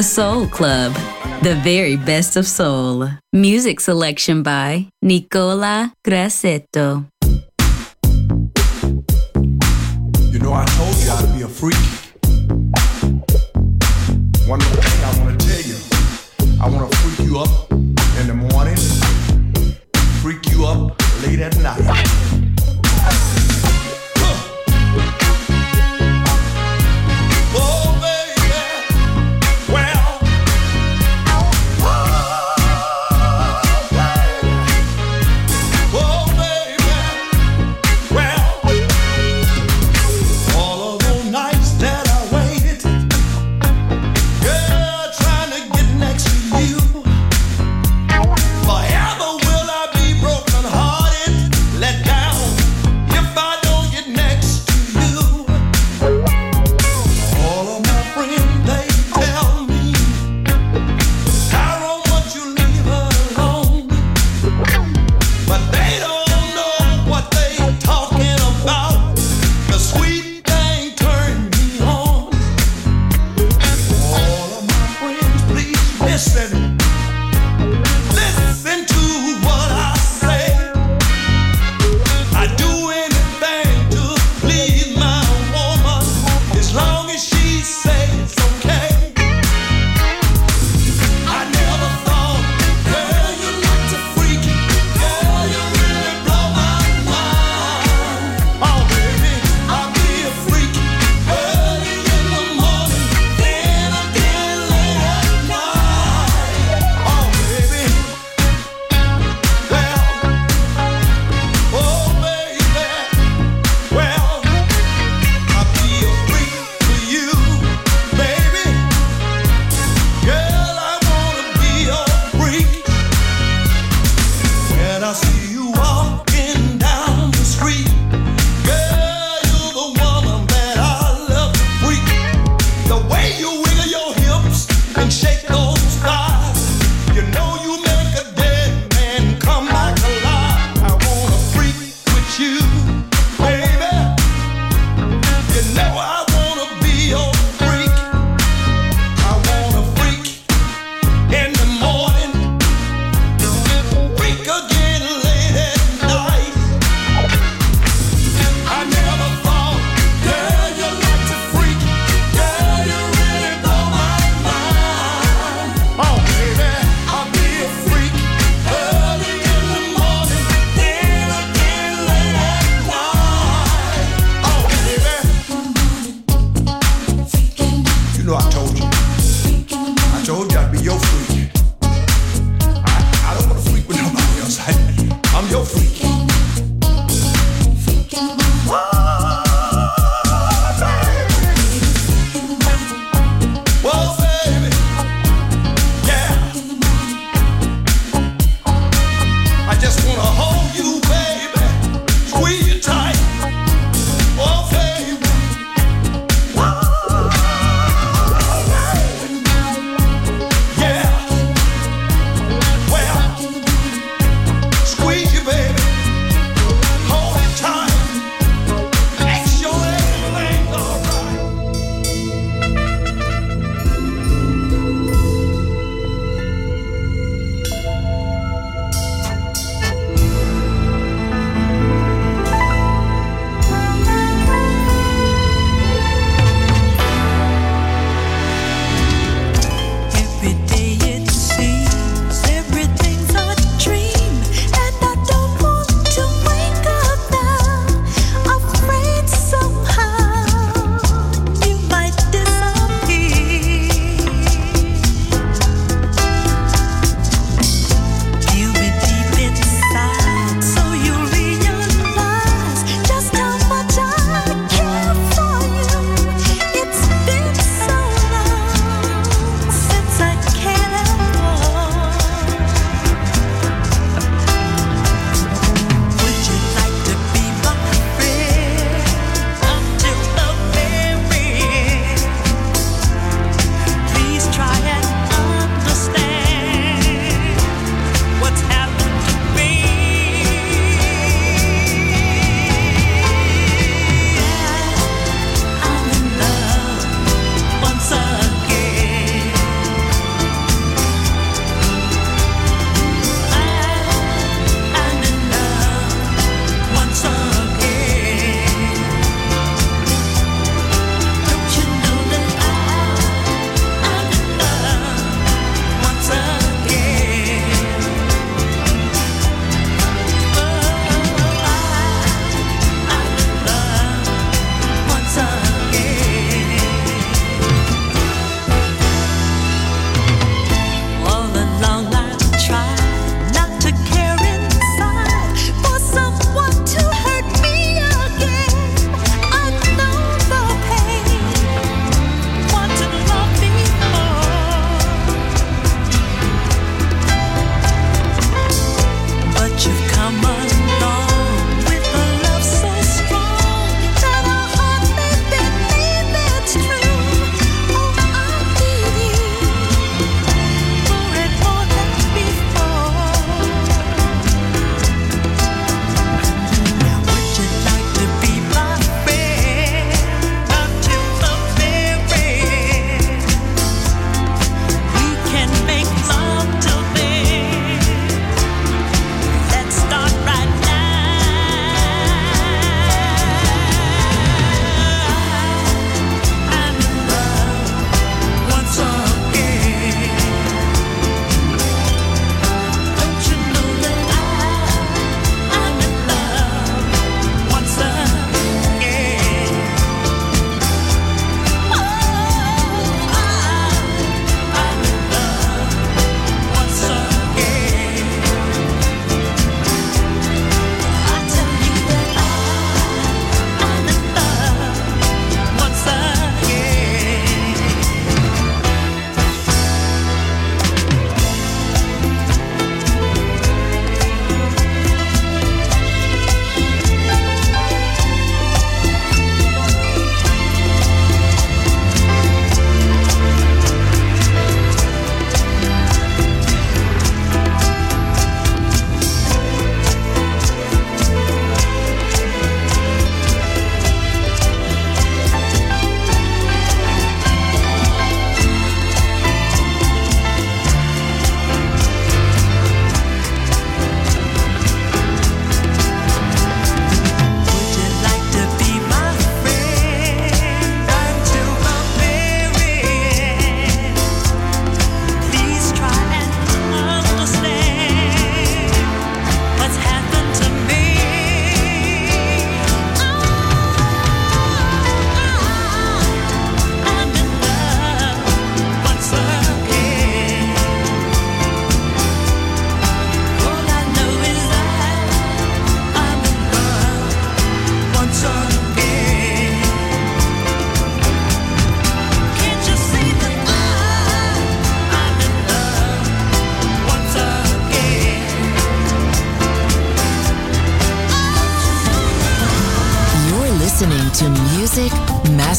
The Soul Club, the very best of soul. Music selection by Nicola Grassetto. You know, I told you I'd be a freak. One more.